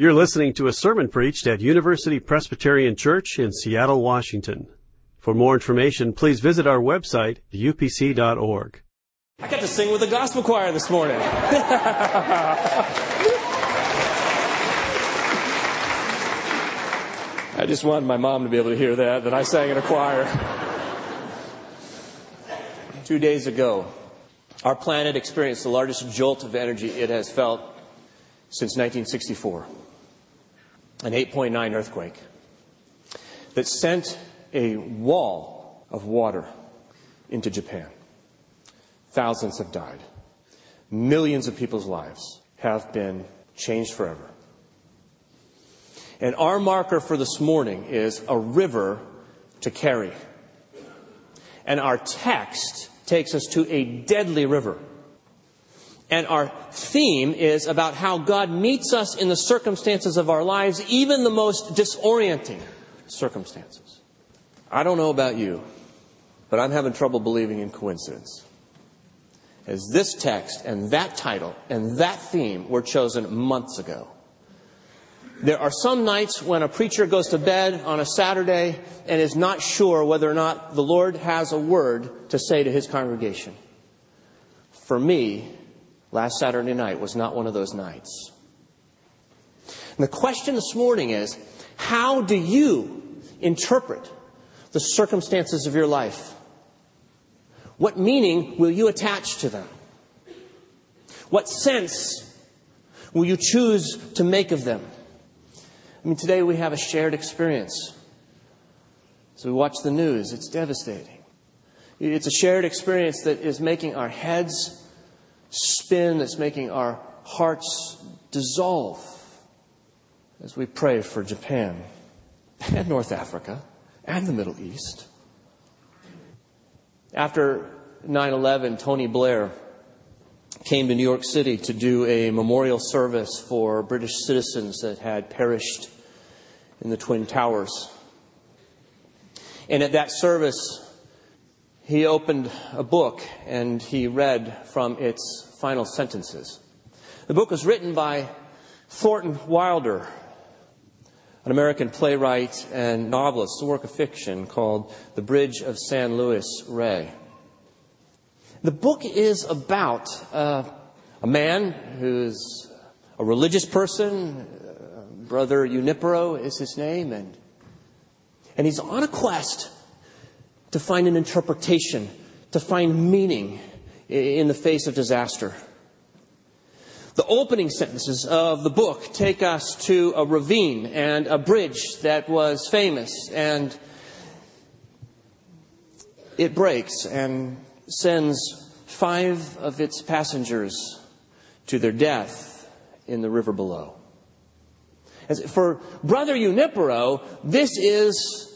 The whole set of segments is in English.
You're listening to a sermon preached at University Presbyterian Church in Seattle, Washington. For more information, please visit our website, upc.org. I got to sing with the gospel choir this morning. I just wanted my mom to be able to hear that, that I sang in a choir. Two days ago, our planet experienced the largest jolt of energy it has felt since 1964 an 8.9 earthquake that sent a wall of water into Japan. Thousands have died. Millions of people's lives have been changed forever. And our marker for this morning is a river to carry. And our text takes us to a deadly river. And our theme is about how God meets us in the circumstances of our lives, even the most disorienting circumstances. I don't know about you, but I'm having trouble believing in coincidence. As this text and that title and that theme were chosen months ago. There are some nights when a preacher goes to bed on a Saturday and is not sure whether or not the Lord has a word to say to his congregation. For me, last Saturday night was not one of those nights. And the question this morning is how do you interpret the circumstances of your life? What meaning will you attach to them? What sense will you choose to make of them? I mean, today we have a shared experience. As we watch the news, it's devastating. It's a shared experience that is making our heads spin, that's making our hearts dissolve as we pray for Japan and North Africa and the Middle East. After 9 11, Tony Blair came to New York City to do a memorial service for British citizens that had perished in the Twin Towers. And at that service, he opened a book and he read from its final sentences. The book was written by Thornton Wilder, an American playwright and novelist, a work of fiction called The Bridge of San Luis Rey. The book is about uh, a man who's a religious person. Uh, Brother Junipero is his name, and, and he's on a quest to find an interpretation, to find meaning in the face of disaster. The opening sentences of the book take us to a ravine and a bridge that was famous, and it breaks, and sends five of its passengers to their death in the river below. As for Brother Junipero, this is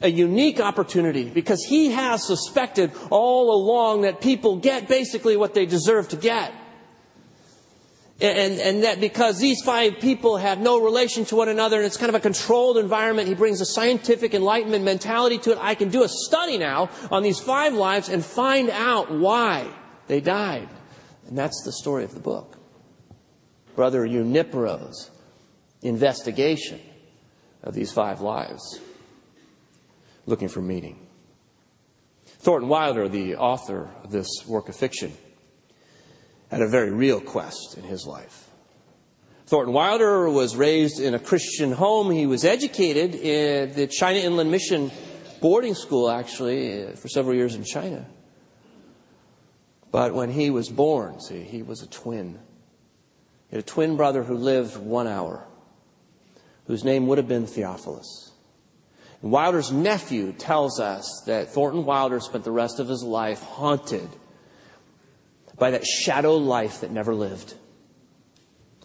a unique opportunity because he has suspected all along that people get basically what they deserve to get. And, and that because these five people have no relation to one another and it's kind of a controlled environment, he brings a scientific enlightenment mentality to it. I can do a study now on these five lives and find out why they died. And that's the story of the book. Brother Junipero's investigation of these five lives, looking for meaning. Thornton Wilder, the author of this work of fiction, had a very real quest in his life. Thornton Wilder was raised in a Christian home. He was educated in the China Inland Mission boarding school, actually, for several years in China. But when he was born, see, he was a twin. He had a twin brother who lived one hour, whose name would have been Theophilus. Wilder's nephew tells us that Thornton Wilder spent the rest of his life haunted by that shadow life that never lived.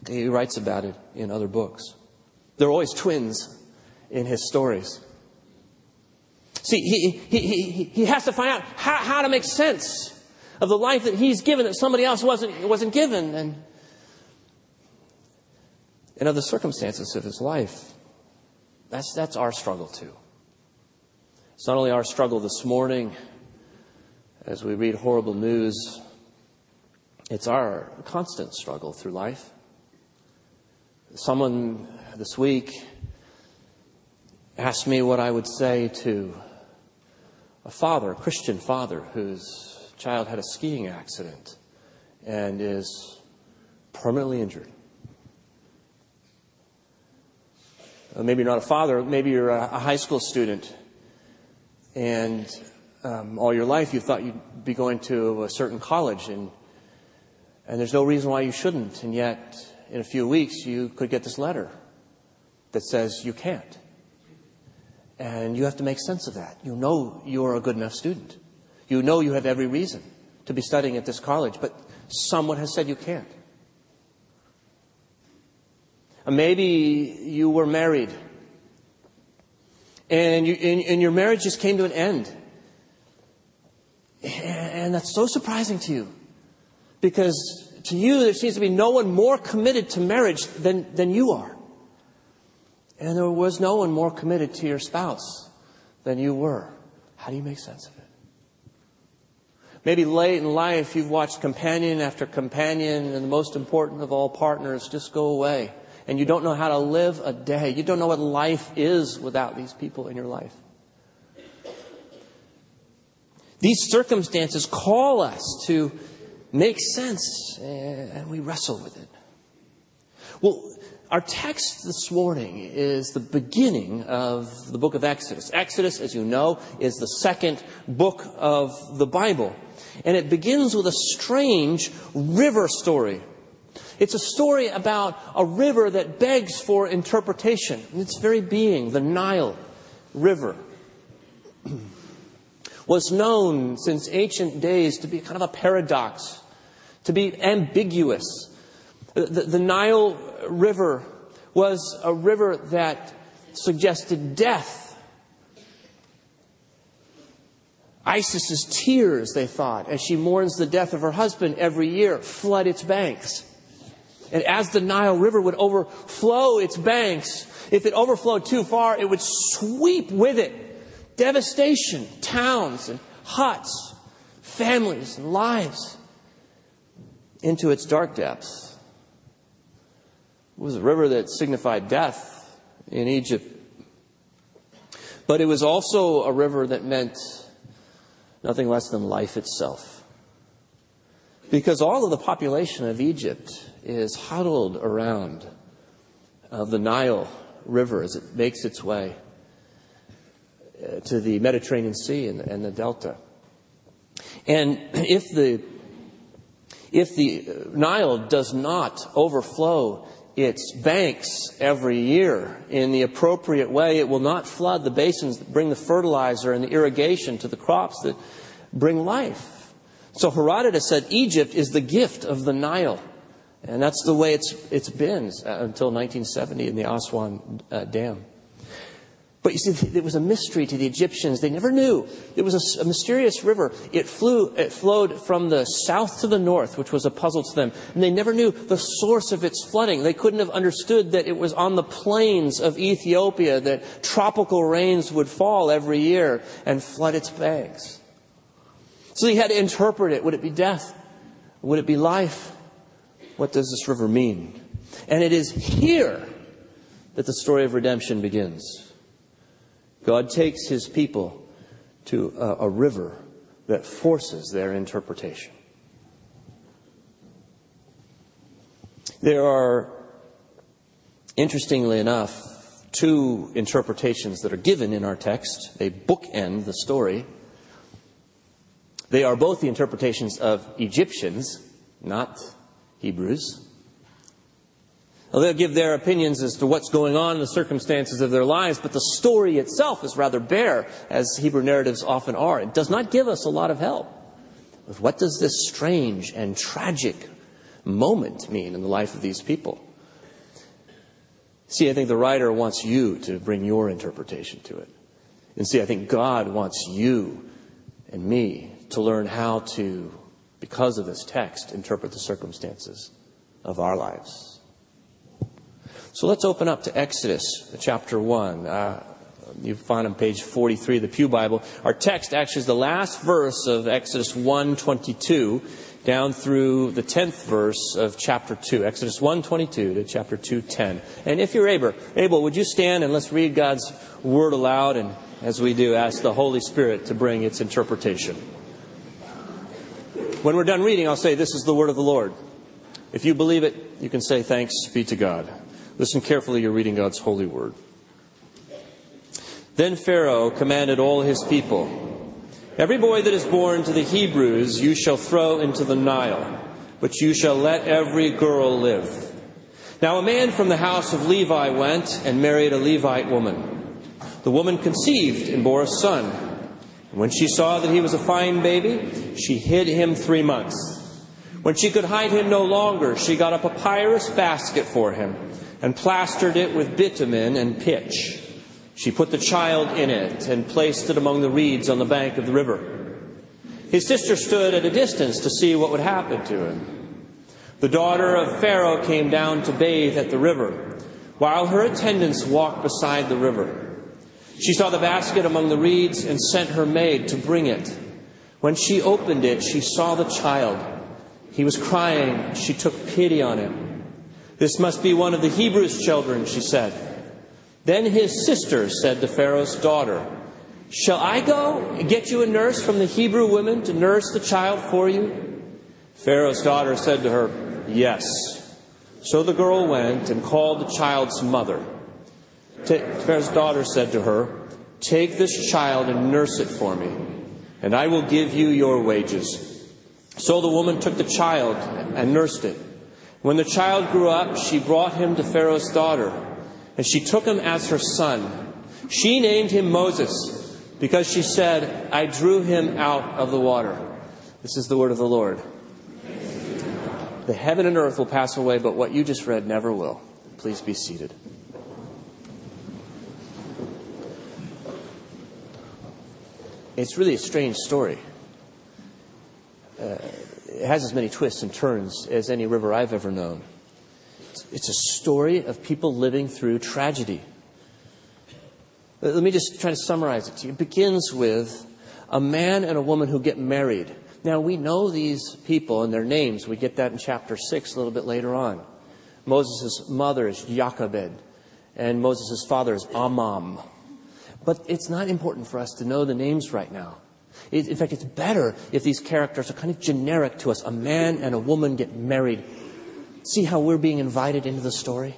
He writes about it in other books. There are always twins in his stories. See, he, he, he, he has to find out how, how to make sense of the life that he's given that somebody else wasn't, wasn't given and, and of the circumstances of his life. That's, that's our struggle too. It's not only our struggle this morning as we read horrible news it's our constant struggle through life. Someone this week asked me what I would say to a father, a Christian father, whose child had a skiing accident and is permanently injured. Uh, maybe you're not a father, maybe you're a high school student, and um, all your life you thought you'd be going to a certain college, and, and there's no reason why you shouldn't, and yet in a few weeks you could get this letter that says you can't. And you have to make sense of that. You know you're a good enough student. You know you have every reason to be studying at this college, but someone has said you can't. Maybe you were married and, you, and, and, your marriage just came to an end. And that's so surprising to you because to you there seems to be no one more committed to marriage than, than you are. And there was no one more committed to your spouse than you were. How do you make sense of it? Maybe late in life you've watched companion after companion and the most important of all partners just go away. And you don't know how to live a day. You don't know what life is without these people in your life. These circumstances call us to make sense eh, and we wrestle with it. Well, our text this morning is the beginning of the book of Exodus. Exodus, as you know, is the second book of the Bible. And it begins with a strange river story. It's a story about a river that begs for interpretation. its very being, the Nile River, was known since ancient days to be kind of a paradox, to be ambiguous. The, the, Nile River was a river that suggested death. Isis's tears, they thought, as she mourns the death of her husband every year, flood its banks. And as the Nile River would overflow its banks, if it overflowed too far, it would sweep with it devastation, towns and huts, families and lives into its dark depths. It was a river that signified death in Egypt. But it was also a river that meant nothing less than life itself. Because all of the population of Egypt is huddled around of the Nile River as it makes its way uh, to the Mediterranean Sea and, and the Delta. And if the if the Nile does not overflow its banks every year in the appropriate way, it will not flood the basins that bring the fertilizer and the irrigation to the crops that bring life. So Herodotus said Egypt is the gift of the Nile. And that's the way it's, it's been until 1970 in the Aswan uh, Dam. But you see, it was a mystery to the Egyptians. They never knew. It was a, a, mysterious river. It flew, it flowed from the south to the north, which was a puzzle to them. And they never knew the source of its flooding. They couldn't have understood that it was on the plains of Ethiopia that tropical rains would fall every year and flood its banks. So they had to interpret it. Would it be death? Would it be life? What does this river mean? And it is here that the story of redemption begins. God takes his people to a, a river that forces their interpretation. There are, interestingly enough, two interpretations that are given in our text. They bookend the story. They are both the interpretations of Egyptians, not Hebrews. Well, they'll give their opinions as to what's going on in the circumstances of their lives, but the story itself is rather bare, as Hebrew narratives often are. It does not give us a lot of help with what does this strange and tragic moment mean in the life of these people. See, I think the writer wants you to bring your interpretation to it. And see, I think God wants you and me to learn how to, because of this text, interpret the circumstances of our lives. So let's open up to Exodus chapter 1. Uh, you find on page 43 of the Pew Bible. Our text actually is the last verse of Exodus 1:22. down through the 10th verse of chapter 2, Exodus 1:22 to chapter 2:10. And if you're able, able, would you stand and let's read God's word aloud and as we do ask the Holy Spirit to bring its interpretation. When we're done reading, I'll say this is the word of the Lord. If you believe it, you can say thanks be to God. Listen carefully, you're reading God's holy word. Then Pharaoh commanded all his people Every boy that is born to the Hebrews you shall throw into the Nile, but you shall let every girl live. Now a man from the house of Levi went and married a Levite woman. The woman conceived and bore a son. When she saw that he was a fine baby, she hid him three months. When she could hide him no longer, she got a papyrus basket for him and plastered it with bitumen and pitch. She put the child in it and placed it among the reeds on the bank of the river. His sister stood at a distance to see what would happen to him. The daughter of Pharaoh came down to bathe at the river, while her attendants walked beside the river. She saw the basket among the reeds and sent her maid to bring it. When she opened it, she saw the child. He was crying. She took pity on him. This must be one of the Hebrews' children, she said. Then his sister said to Pharaoh's daughter, Shall I go get you a nurse from the Hebrew women to nurse the child for you? Pharaoh's daughter said to her, Yes. So the girl went and called the child's mother. Pharaoh's daughter said to her, Take this child and nurse it for me, and I will give you your wages. So the woman took the child and nursed it. When the child grew up, she brought him to Pharaoh's daughter and she took him as her son. She named him Moses because she said, I drew him out of the water. This is the word of the Lord. The heaven and earth will pass away, but what you just read never will. Please be seated. It's really a strange story. Uh, it has as many twists and turns as any river I've ever known. It's a story of people living through tragedy. Let me just try to summarize it to you. It begins with a man and a woman who get married. Now, we know these people and their names. We get that in chapter 6 a little bit later on. Moses' mother is Jochebed, and Moses' father is Amram. But it's not important for us to know the names right now. in fact, it's better if these characters are kind of generic to us. A man and a woman get married. See how we're being invited into the story?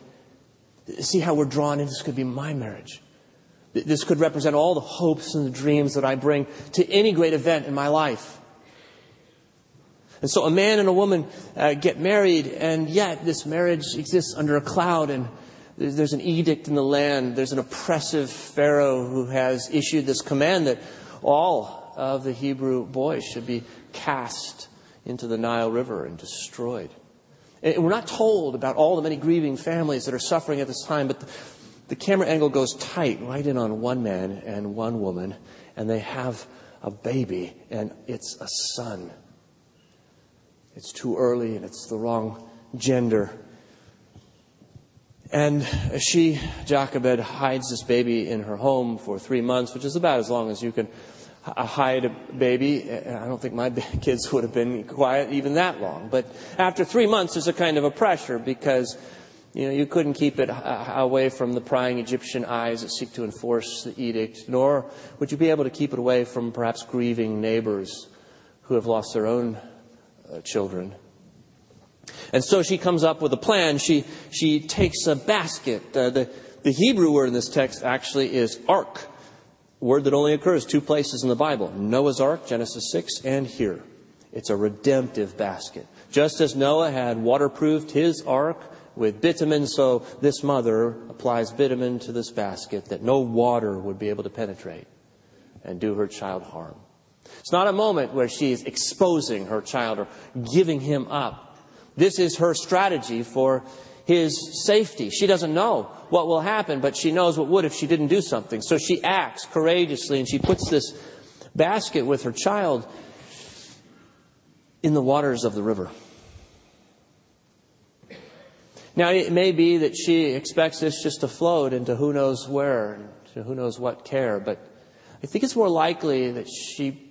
See how we're drawn in? This could be my marriage. This could represent all the hopes and the dreams that I bring to any great event in my life. And so a man and a woman uh, get married, and yet this marriage exists under a cloud, and there's an edict in the land. There's an oppressive Pharaoh who has issued this command that all of the Hebrew boys should be cast into the Nile River and destroyed. And we're not told about all the many grieving families that are suffering at this time, but the, the camera angle goes tight right in on one man and one woman, and they have a baby, and it's a son. It's too early, and it's the wrong gender. And she, Jochebed, hides this baby in her home for three months, which is about as long as you can hide a baby. I don't think my kids would have been quiet even that long. But after three months, there's a kind of a pressure because you know you couldn't keep it away from the prying Egyptian eyes that seek to enforce the edict, nor would you be able to keep it away from perhaps grieving neighbors who have lost their own uh, children. And so she comes up with a plan. She she takes a basket. Uh, the the Hebrew word in this text actually is ark word that only occurs two places in the Bible Noah's Ark, Genesis 6, and here. It's a redemptive basket. Just as Noah had waterproofed his ark with bitumen, so this mother applies bitumen to this basket that no water would be able to penetrate and do her child harm. It's not a moment where she is exposing her child or giving him up. This is her strategy for his safety. She doesn't know what will happen, but she knows what would if she didn't do something. So she acts courageously and she puts this basket with her child in the waters of the river. Now, it may be that she expects this just to float into who knows where, and to who knows what care, but I think it's more likely that she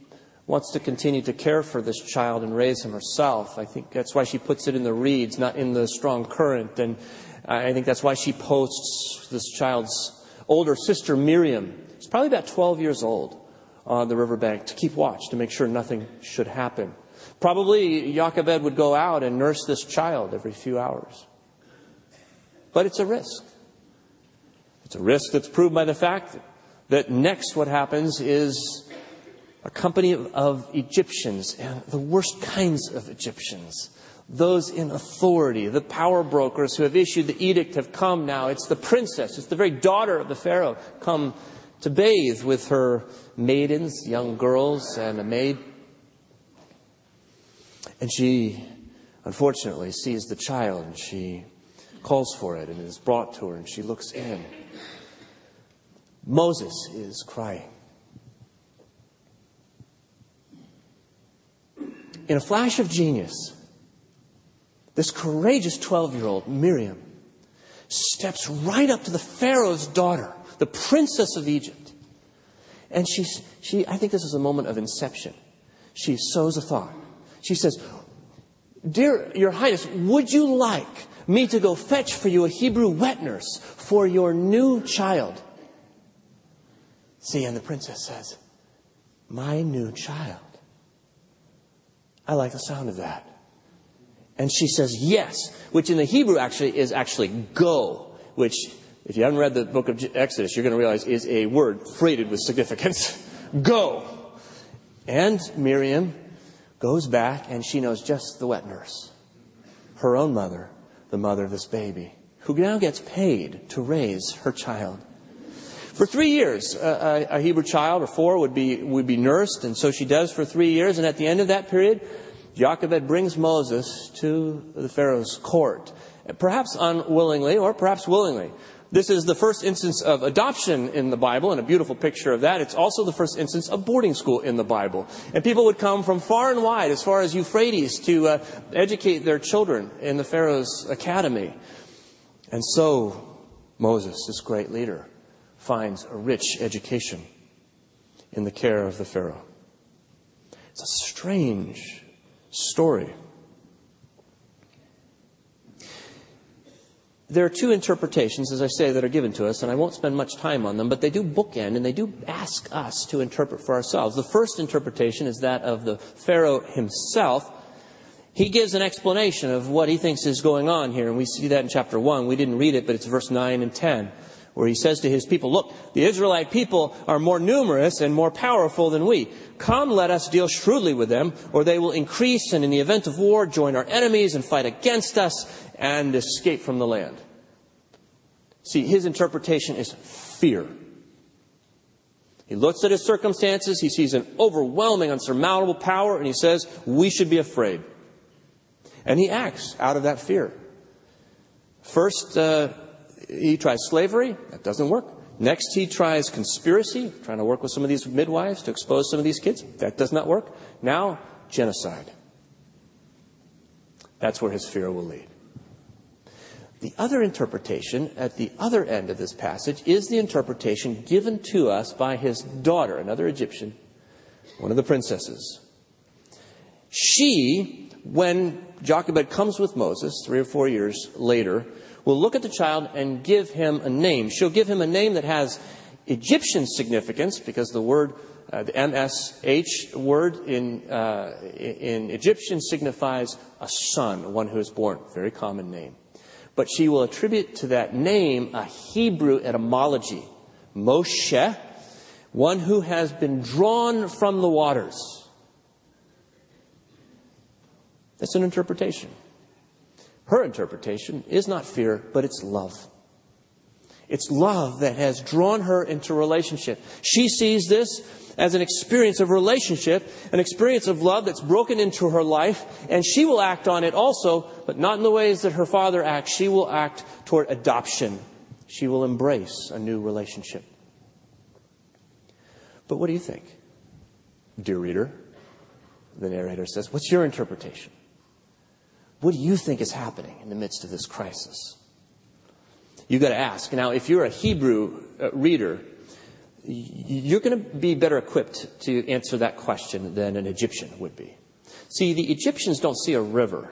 wants to continue to care for this child and raise him herself. I think that's why she puts it in the reeds, not in the strong current. And I think that's why she posts this child's older sister, Miriam. She's probably about 12 years old on the riverbank to keep watch, to make sure nothing should happen. Probably Jochebed would go out and nurse this child every few hours. But it's a risk. It's a risk that's proved by the fact that next what happens is a company of, of Egyptians, and the worst kinds of Egyptians. Those in authority, the power brokers who have issued the edict have come now. It's the princess, it's the very daughter of the Pharaoh, come to bathe with her maidens, young girls, and a maid. And she, unfortunately, sees the child and she calls for it and it is brought to her and she looks in. Moses is crying. In a flash of genius, this courageous 12 year old, Miriam, steps right up to the Pharaoh's daughter, the princess of Egypt. And she, she, I think this is a moment of inception. She sows a thought. She says, Dear Your Highness, would you like me to go fetch for you a Hebrew wet nurse for your new child? See, and the princess says, My new child. I like the sound of that. And she says, Yes, which in the Hebrew actually is actually go, which, if you haven't read the book of Exodus, you're going to realize is a word freighted with significance. go. And Miriam goes back and she knows just the wet nurse, her own mother, the mother of this baby, who now gets paid to raise her child. For three years, a, a, Hebrew child, or four, would be, would be nursed, and so she does for three years. And at the end of that period, Jochebed brings Moses to the Pharaoh's court, perhaps unwillingly or perhaps willingly. This is the first instance of adoption in the Bible, and a beautiful picture of that. It's also the first instance of boarding school in the Bible. And people would come from far and wide, as far as Euphrates, to uh, educate their children in the Pharaoh's academy. And so, Moses, this great leader, finds a rich education in the care of the Pharaoh. It's a strange story. There are two interpretations, as I say, that are given to us, and I won't spend much time on them, but they do bookend and they do ask us to interpret for ourselves. The first interpretation is that of the Pharaoh himself. He gives an explanation of what he thinks is going on here, and we see that in chapter 1. We didn't read it, but it's verse 9 and 10 where he says to his people, Look, the Israelite people are more numerous and more powerful than we. Come, let us deal shrewdly with them, or they will increase and in the event of war join our enemies and fight against us and escape from the land. See, his interpretation is fear. He looks at his circumstances, he sees an overwhelming, unsurmountable power, and he says, We should be afraid. And he acts out of that fear. First, uh, he tries slavery. That doesn't work. Next, he tries conspiracy, trying to work with some of these midwives to expose some of these kids. That does not work. Now, genocide. That's where his fear will lead. The other interpretation at the other end of this passage is the interpretation given to us by his daughter, another Egyptian, one of the princesses. She, when Jochebed comes with Moses, three or four years later, will look at the child and give him a name. She'll give him a name that has Egyptian significance because the word, uh, the MSH word in, uh, in Egyptian signifies a son, one who is born. Very common name. But she will attribute to that name a Hebrew etymology. Moshe, one who has been drawn from the waters. That's an interpretation. Her interpretation is not fear, but it's love. It's love that has drawn her into relationship. She sees this as an experience of relationship, an experience of love that's broken into her life, and she will act on it also, but not in the ways that her father acts. She will act toward adoption. She will embrace a new relationship. But what do you think? Dear reader, the narrator says, What's your interpretation? What do you think is happening in the midst of this crisis? You've got to ask. Now, if you're a Hebrew uh, reader, you're going to be better equipped to answer that question than an Egyptian would be. See, the Egyptians don't see a river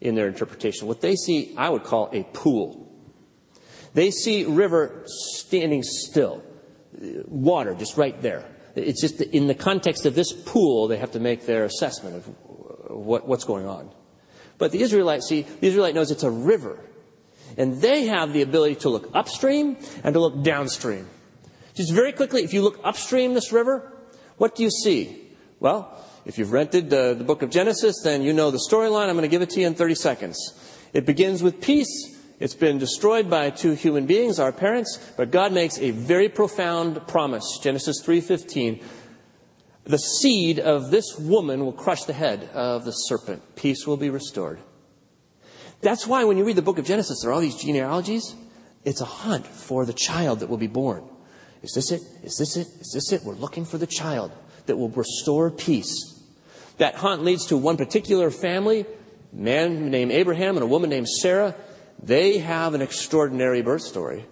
in their interpretation. What they see, I would call a pool. They see river standing still, water just right there. It's just in the context of this pool, they have to make their assessment of what, what's going on. But the Israelite, see, the Israelite knows it's a river. And they have the ability to look upstream and to look downstream. Just very quickly, if you look upstream this river, what do you see? Well, if you've rented the, the book of Genesis, then you know the storyline. I'm going to give it to you in 30 seconds. It begins with peace. It's been destroyed by two human beings, our parents, but God makes a very profound promise. Genesis 3:15. The seed of this woman will crush the head of the serpent. Peace will be restored. That's why when you read the book of Genesis, there are all these genealogies. It's a hunt for the child that will be born. Is this it? Is this it? Is this it? We're looking for the child that will restore peace. That hunt leads to one particular family, a man named Abraham and a woman named Sarah. They have an extraordinary birth story.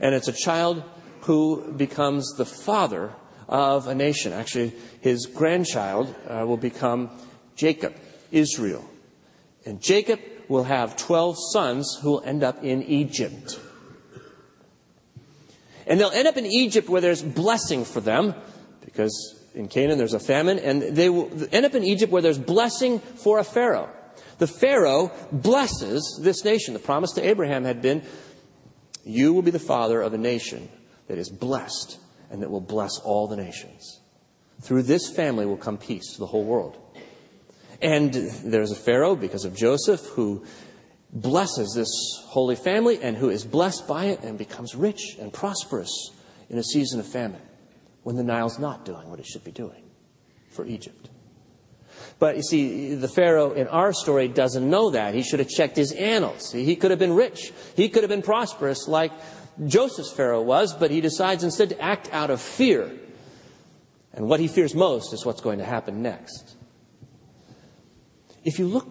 And it's a child who becomes the father of a nation. Actually, his grandchild uh, will become Jacob, Israel. And Jacob will have 12 sons who will end up in Egypt. And they'll end up in Egypt where there's blessing for them, because in Canaan there's a famine, and they will end up in Egypt where there's blessing for a Pharaoh. The Pharaoh blesses this nation. The promise to Abraham had been, You will be the father of a nation that is blessed and that will bless all the nations. Through this family will come peace to the whole world. And there's a Pharaoh, because of Joseph, who blesses this holy family and who is blessed by it and becomes rich and prosperous in a season of famine when the Nile's not doing what it should be doing for Egypt. But you see, the Pharaoh in our story doesn't know that. He should have checked his annals. He could have been rich. He could have been prosperous like Joseph's Pharaoh was, but he decides instead to act out of fear. And what he fears most is what's going to happen next. If you look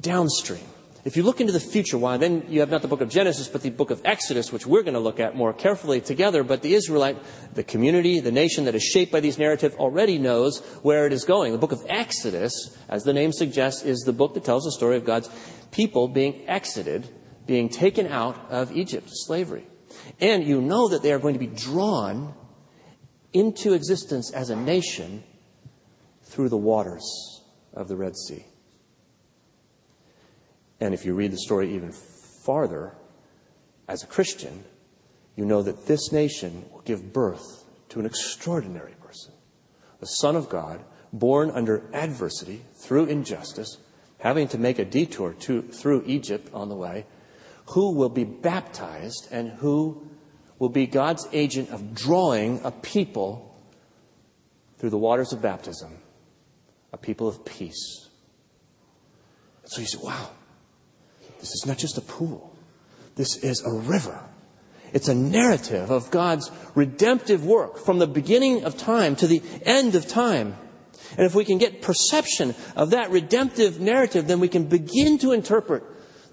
downstream, if you look into the future, why then you have not the book of Genesis, but the book of Exodus, which we're going to look at more carefully together. But the Israelite, the community, the nation that is shaped by these narratives already knows where it is going. The book of Exodus, as the name suggests, is the book that tells the story of God's people being exited, being taken out of Egypt, slavery. And you know that they are going to be drawn into existence as a nation through the waters of the Red Sea. And if you read the story even farther, as a Christian, you know that this nation will give birth to an extraordinary person, the Son of God, born under adversity, through injustice, having to make a detour to, through Egypt on the way, who will be baptized and who will be God's agent of drawing a people through the waters of baptism, a people of peace. So you say, wow, this is not just a pool. This is a river. It's a narrative of God's redemptive work from the beginning of time to the end of time. And if we can get perception of that redemptive narrative, then we can begin to interpret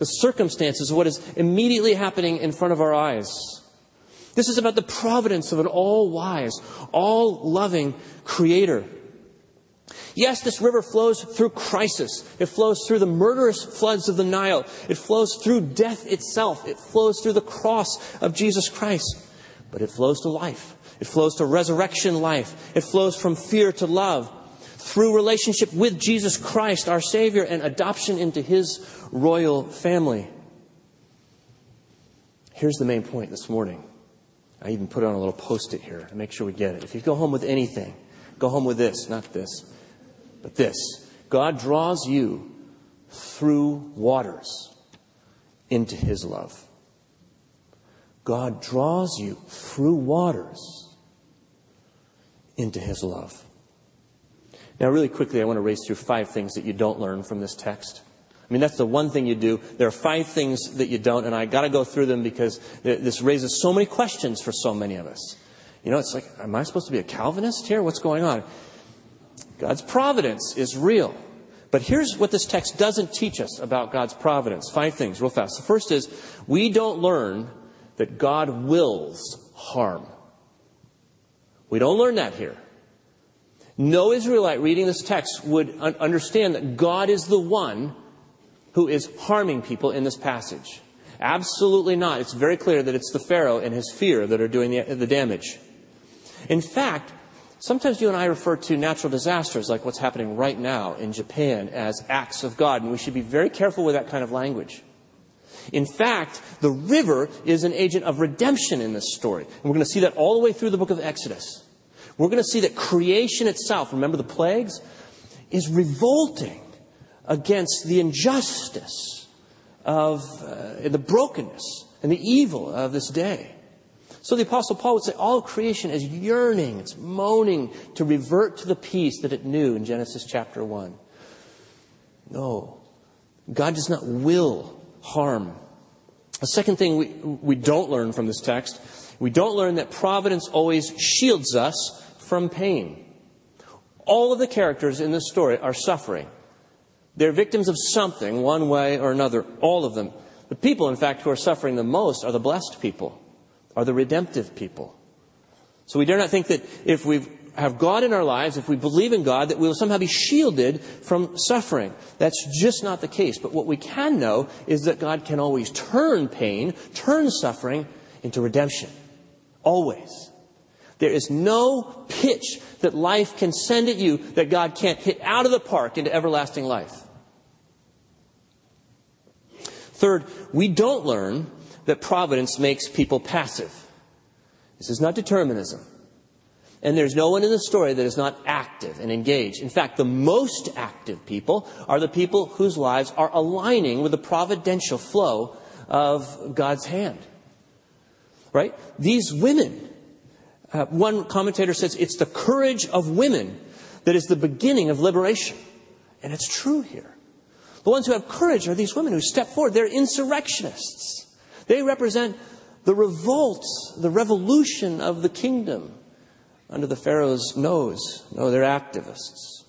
the circumstances of what is immediately happening in front of our eyes. This is about the providence of an all wise, all loving creator Yes, this river flows through crisis. It flows through the murderous floods of the Nile. It flows through death itself. It flows through the cross of Jesus Christ. But it flows to life. It flows to resurrection life. It flows from fear to love. Through relationship with Jesus Christ, our Savior, and adoption into His royal family. Here's the main point this morning. I even put on a little post it here to make sure we get it. If you go home with anything, go home with this, not this. But this God draws you through waters into his love. God draws you through waters into his love. Now, really quickly, I want to race through five things that you don't learn from this text. I mean, that's the one thing you do. There are five things that you don't, and I got to go through them because this raises so many questions for so many of us. You know, it's like, am I supposed to be a Calvinist here? What's going on? God's providence is real. But here's what this text doesn't teach us about God's providence. Five things, real fast. The first is we don't learn that God wills harm. We don't learn that here. No Israelite reading this text would un- understand that God is the one who is harming people in this passage. Absolutely not. It's very clear that it's the Pharaoh and his fear that are doing the, the damage. In fact, sometimes you and I refer to natural disasters like what's happening right now in Japan as acts of God, and we should be very careful with that kind of language. In fact, the river is an agent of redemption in this story. And we're going to see that all the way through the book of Exodus. We're going to see that creation itself, remember the plagues, is revolting against the injustice of uh, the brokenness and the evil of this day. So the Apostle Paul would say all creation is yearning, it's moaning to revert to the peace that it knew in Genesis chapter 1. No. God does not will harm. A second thing we, we don't learn from this text, we don't learn that providence always shields us from pain. All of the characters in this story are suffering. They're victims of something, one way or another, all of them. The people, in fact, who are suffering the most are the blessed people, are the redemptive people. So we dare not think that if we have God in our lives, if we believe in God, that we will somehow be shielded from suffering. That's just not the case. But what we can know is that God can always turn pain, turn suffering into redemption. Always. There is no pitch that life can send at you that God can't hit out of the park into everlasting life. Third, we don't learn that providence makes people passive. This is not determinism. And there's no one in the story that is not active and engaged. In fact, the most active people are the people whose lives are aligning with the providential flow of God's hand. Right? These women, uh, one commentator says it's the courage of women that is the beginning of liberation. And it's true here. The ones who have courage are these women who step forward. They're insurrectionists. They represent the revolt, the revolution of the kingdom under the Pharaoh's nose. No, they're activists.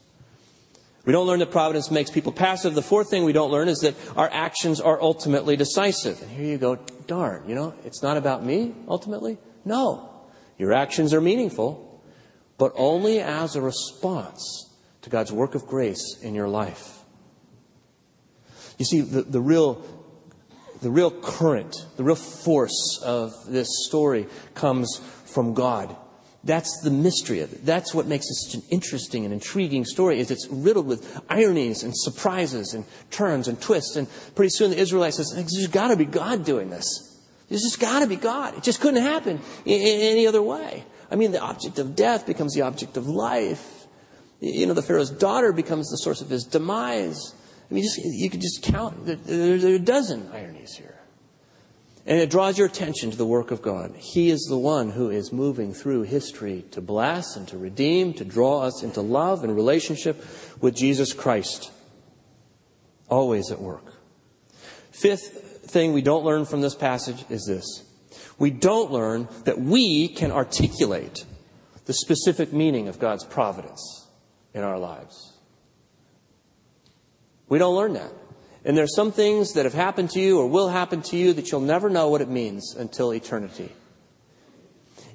We don't learn that providence makes people passive. The fourth thing we don't learn is that our actions are ultimately decisive. And here you go, darn, you know, it's not about me ultimately. No. Your actions are meaningful, but only as a response to God's work of grace in your life. You see, the, the real the real current, the real force of this story comes from God. That's the mystery of it. That's what makes it such an interesting and intriguing story is it's riddled with ironies and surprises and turns and twists. And pretty soon the Israelites says, there's got to be God doing this. There's just got to be God. It just couldn't happen in, in any other way. I mean, the object of death becomes the object of life. You know, the Pharaoh's daughter becomes the source of his demise. I mean, just, you could just count. There, there are a dozen ironies here. And it draws your attention to the work of God. He is the one who is moving through history to bless and to redeem, to draw us into love and relationship with Jesus Christ. Always at work. Fifth thing we don't learn from this passage is this. We don't learn that we can articulate the specific meaning of God's providence in our lives. We don't learn that. And there's some things that have happened to you or will happen to you that you'll never know what it means until eternity.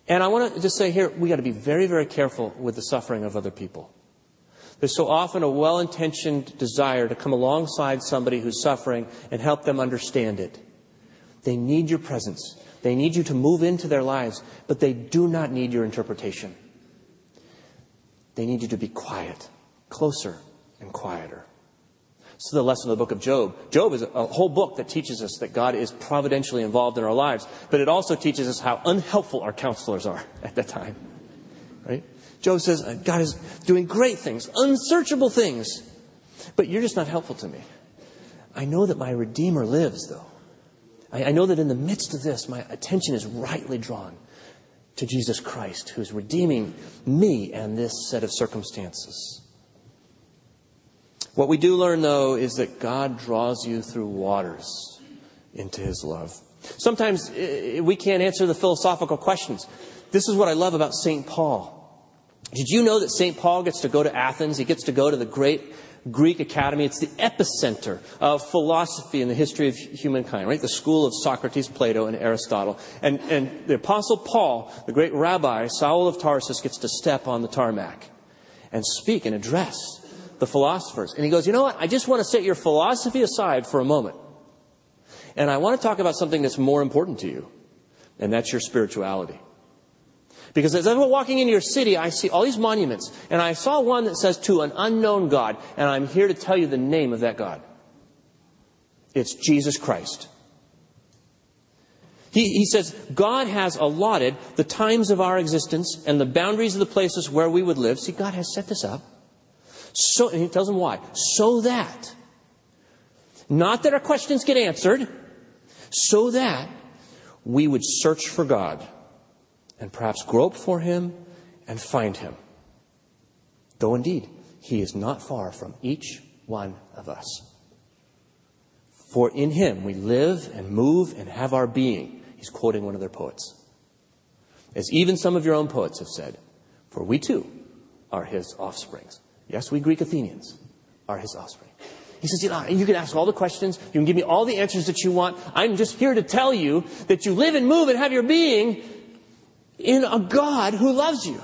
And I want to just say here, we got to be very, very careful with the suffering of other people. There's so often a well intentioned desire to come alongside somebody who's suffering and help them understand it. They need your presence. They need you to move into their lives, but they do not need your interpretation. They need you to be quiet, closer and quieter. This is the lesson of the book of Job. Job is a whole book that teaches us that God is providentially involved in our lives, but it also teaches us how unhelpful our counselors are at that time. Job says, uh, God is doing great things, unsearchable things, but you're just not helpful to me. I know that my Redeemer lives, though. I, I know that in the midst of this, my attention is rightly drawn to Jesus Christ, who's redeeming me and this set of circumstances. What we do learn, though, is that God draws you through waters into his love. Sometimes we can't answer the philosophical questions. This is what I love about St. Paul. Did you know that St. Paul gets to go to Athens? He gets to go to the great Greek academy. It's the epicenter of philosophy in the history of humankind, right? The school of Socrates, Plato, and Aristotle. And, and the apostle Paul, the great rabbi, Saul of Tarsus, gets to step on the tarmac and speak and address the philosophers. And he goes, you know what? I just want to set your philosophy aside for a moment. And I want to talk about something that's more important to you. And that's your spirituality. Because as I'm walking into your city, I see all these monuments, and I saw one that says to an unknown God, and I'm here to tell you the name of that God. It's Jesus Christ. He, he says, God has allotted the times of our existence and the boundaries of the places where we would live. See, God has set this up. So, and he tells them why. So that, not that our questions get answered, so that we would search for God and perhaps grope for him and find him. Though indeed, he is not far from each one of us. For in him we live and move and have our being. He's quoting one of their poets. As even some of your own poets have said, for we too are his offsprings. Yes, we Greek Athenians are his offspring. He says, you, know, you can ask all the questions. You can give me all the answers that you want. I'm just here to tell you that you live and move and have your being in a God who loves you.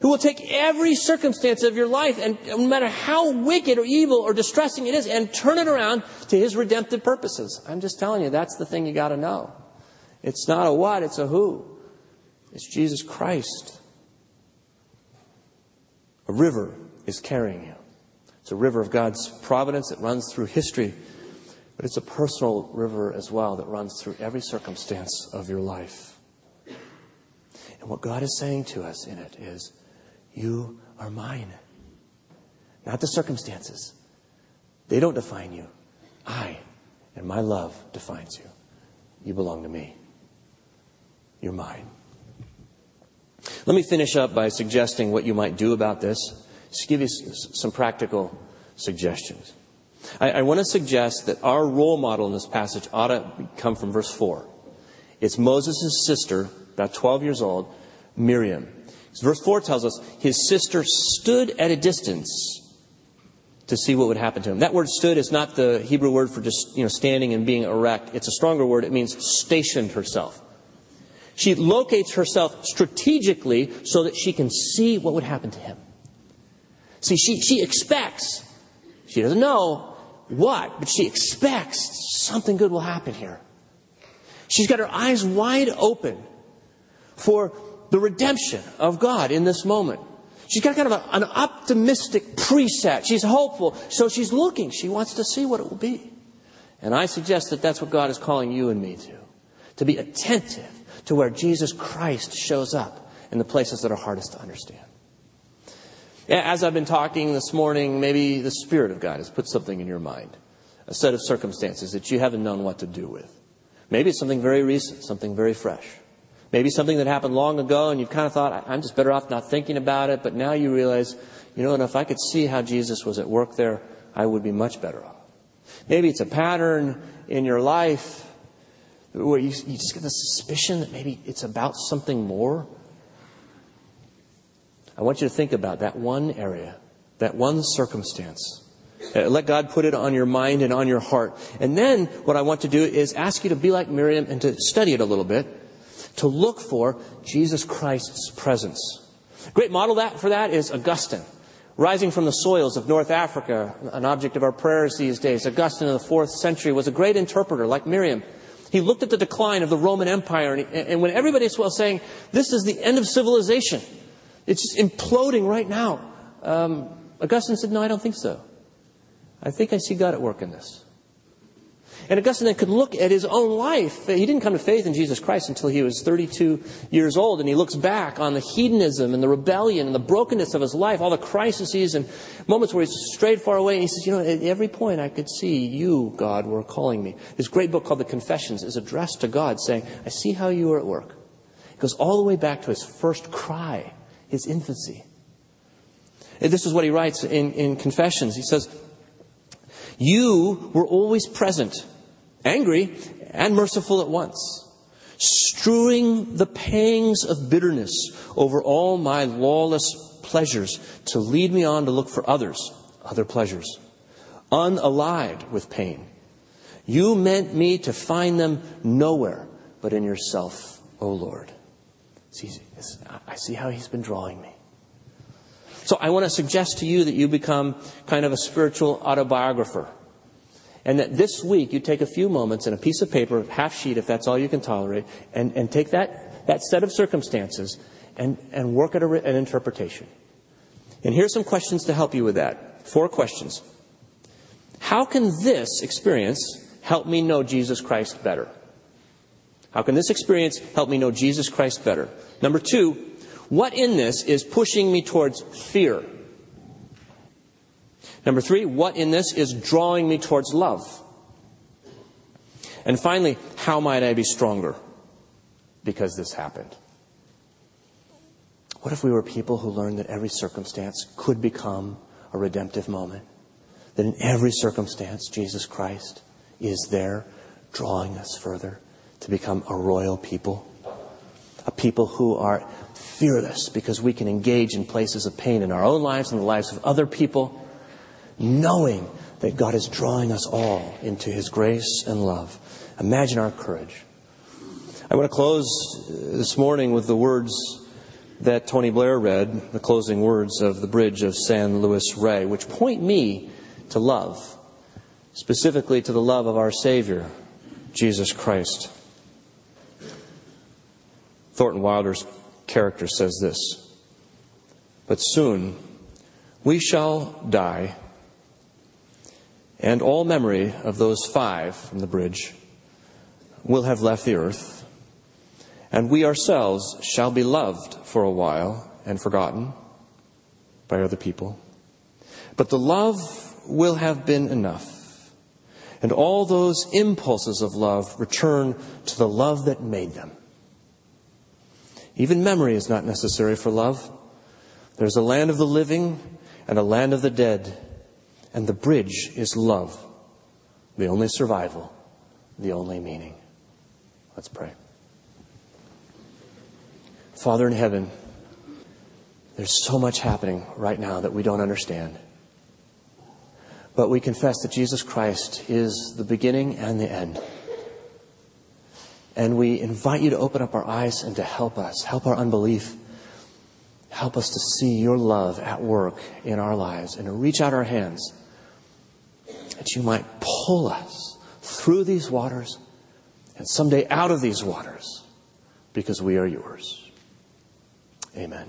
Who will take every circumstance of your life and no matter how wicked or evil or distressing it is and turn it around to his redemptive purposes. I'm just telling you, that's the thing you gotta know. It's not a what, it's a who. It's Jesus Christ. A river is carrying you. It's a river of God's providence that runs through history, but it's a personal river as well that runs through every circumstance of your life. And what God is saying to us in it is, You are mine. Not the circumstances. They don't define you. I and my love defines you. You belong to me. You're mine. Let me finish up by suggesting what you might do about this. Just give you some practical suggestions. I, I want to suggest that our role model in this passage ought to come from verse 4. It's Moses' sister about 12 years old, Miriam. Verse 4 tells us his sister stood at a distance to see what would happen to him. That word stood is not the Hebrew word for just, you know, standing and being erect. It's a stronger word. It means stationed herself. She locates herself strategically so that she can see what would happen to him. See, she, she expects, she doesn't know what, but she expects something good will happen here. She's got her eyes wide open for the redemption of God in this moment. She's got kind of a, an optimistic preset. She's hopeful. So she's looking. She wants to see what it will be. And I suggest that that's what God is calling you and me to. To be attentive to where Jesus Christ shows up in the places that are hardest to understand. As I've been talking this morning, maybe the Spirit of God has put something in your mind. A set of circumstances that you haven't known what to do with. Maybe it's something very recent, something very fresh. Maybe something that happened long ago and you've kind of thought, I'm just better off not thinking about it, but now you realize, you know, and if I could see how Jesus was at work there, I would be much better off. Maybe it's a pattern in your life where you, you just get the suspicion that maybe it's about something more. I want you to think about that one area, that one circumstance. Uh, let God put it on your mind and on your heart. And then what I want to do is ask you to be like Miriam and to study it a little bit to look for Jesus Christ's presence. great model that, for that is Augustine. Rising from the soils of North Africa, an object of our prayers these days, Augustine in the fourth century was a great interpreter like Miriam. He looked at the decline of the Roman Empire, and, and when everybody was saying, This is the end of civilization, it's imploding right now, um, Augustine said, No, I don't think so. I think I see God at work in this. And Augustine then could look at his own life. He didn't come to faith in Jesus Christ until he was 32 years old, and he looks back on the hedonism and the rebellion and the brokenness of his life, all the crises and moments where he's strayed far away, and he says, You know, at every point I could see you, God, were calling me. His great book called The Confessions is addressed to God, saying, I see how you are at work. It goes all the way back to his first cry, his infancy. And this is what he writes in, in Confessions. He says, You were always present angry and merciful at once, strewing the pangs of bitterness over all my lawless pleasures to lead me on to look for others, other pleasures, unallied with pain. You meant me to find them nowhere but in yourself, O Lord. See, I see how he's been drawing me. So I want to suggest to you that you become kind of a spiritual autobiographer. And that this week you take a few moments and a piece of paper, half sheet if that's all you can tolerate, and, and take that, that set of circumstances and, and work at a, an interpretation. And here's some questions to help you with that. Four questions. How can this experience help me know Jesus Christ better? How can this experience help me know Jesus Christ better? Number two, what in this is pushing me towards fear? Number three, what in this is drawing me towards love? And finally, how might I be stronger because this happened? What if we were people who learned that every circumstance could become a redemptive moment? That in every circumstance, Jesus Christ is there drawing us further to become a royal people? A people who are fearless because we can engage in places of pain in our own lives and the lives of other people, knowing that God is drawing us all into His grace and love. Imagine our courage. I want to close uh, this morning with the words that Tony Blair read, the closing words of the bridge of San Luis Rey, which point me to love, specifically to the love of our Savior, Jesus Christ. Thornton Wilder's character says this But soon we shall die, and all memory of those five from the bridge will have left the earth and we ourselves shall be loved for a while and forgotten by other people. But the love will have been enough. And all those impulses of love return to the love that made them. Even memory is not necessary for love. There's a land of the living and a land of the dead, and the bridge is love, the only survival, the only meaning. Let's pray. Father in heaven, there's so much happening right now that we don't understand. But we confess that Jesus Christ is the beginning and the end. And we invite you to open up our eyes and to help us, help our unbelief, help us to see your love at work in our lives and to reach out our hands that you might pull us through these waters and someday out of these waters because we are yours. Amen.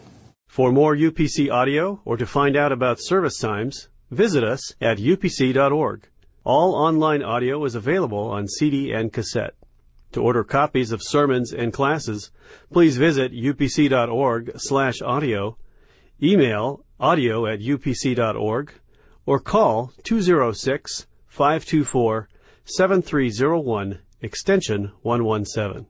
For more UPC audio or to find out about service times, visit us at upc.org. All online audio is available on CD and cassette. To order copies of sermons and classes, please visit upc.org slash audio, email audio at upc.org, or call 206 524 7301 extension 117.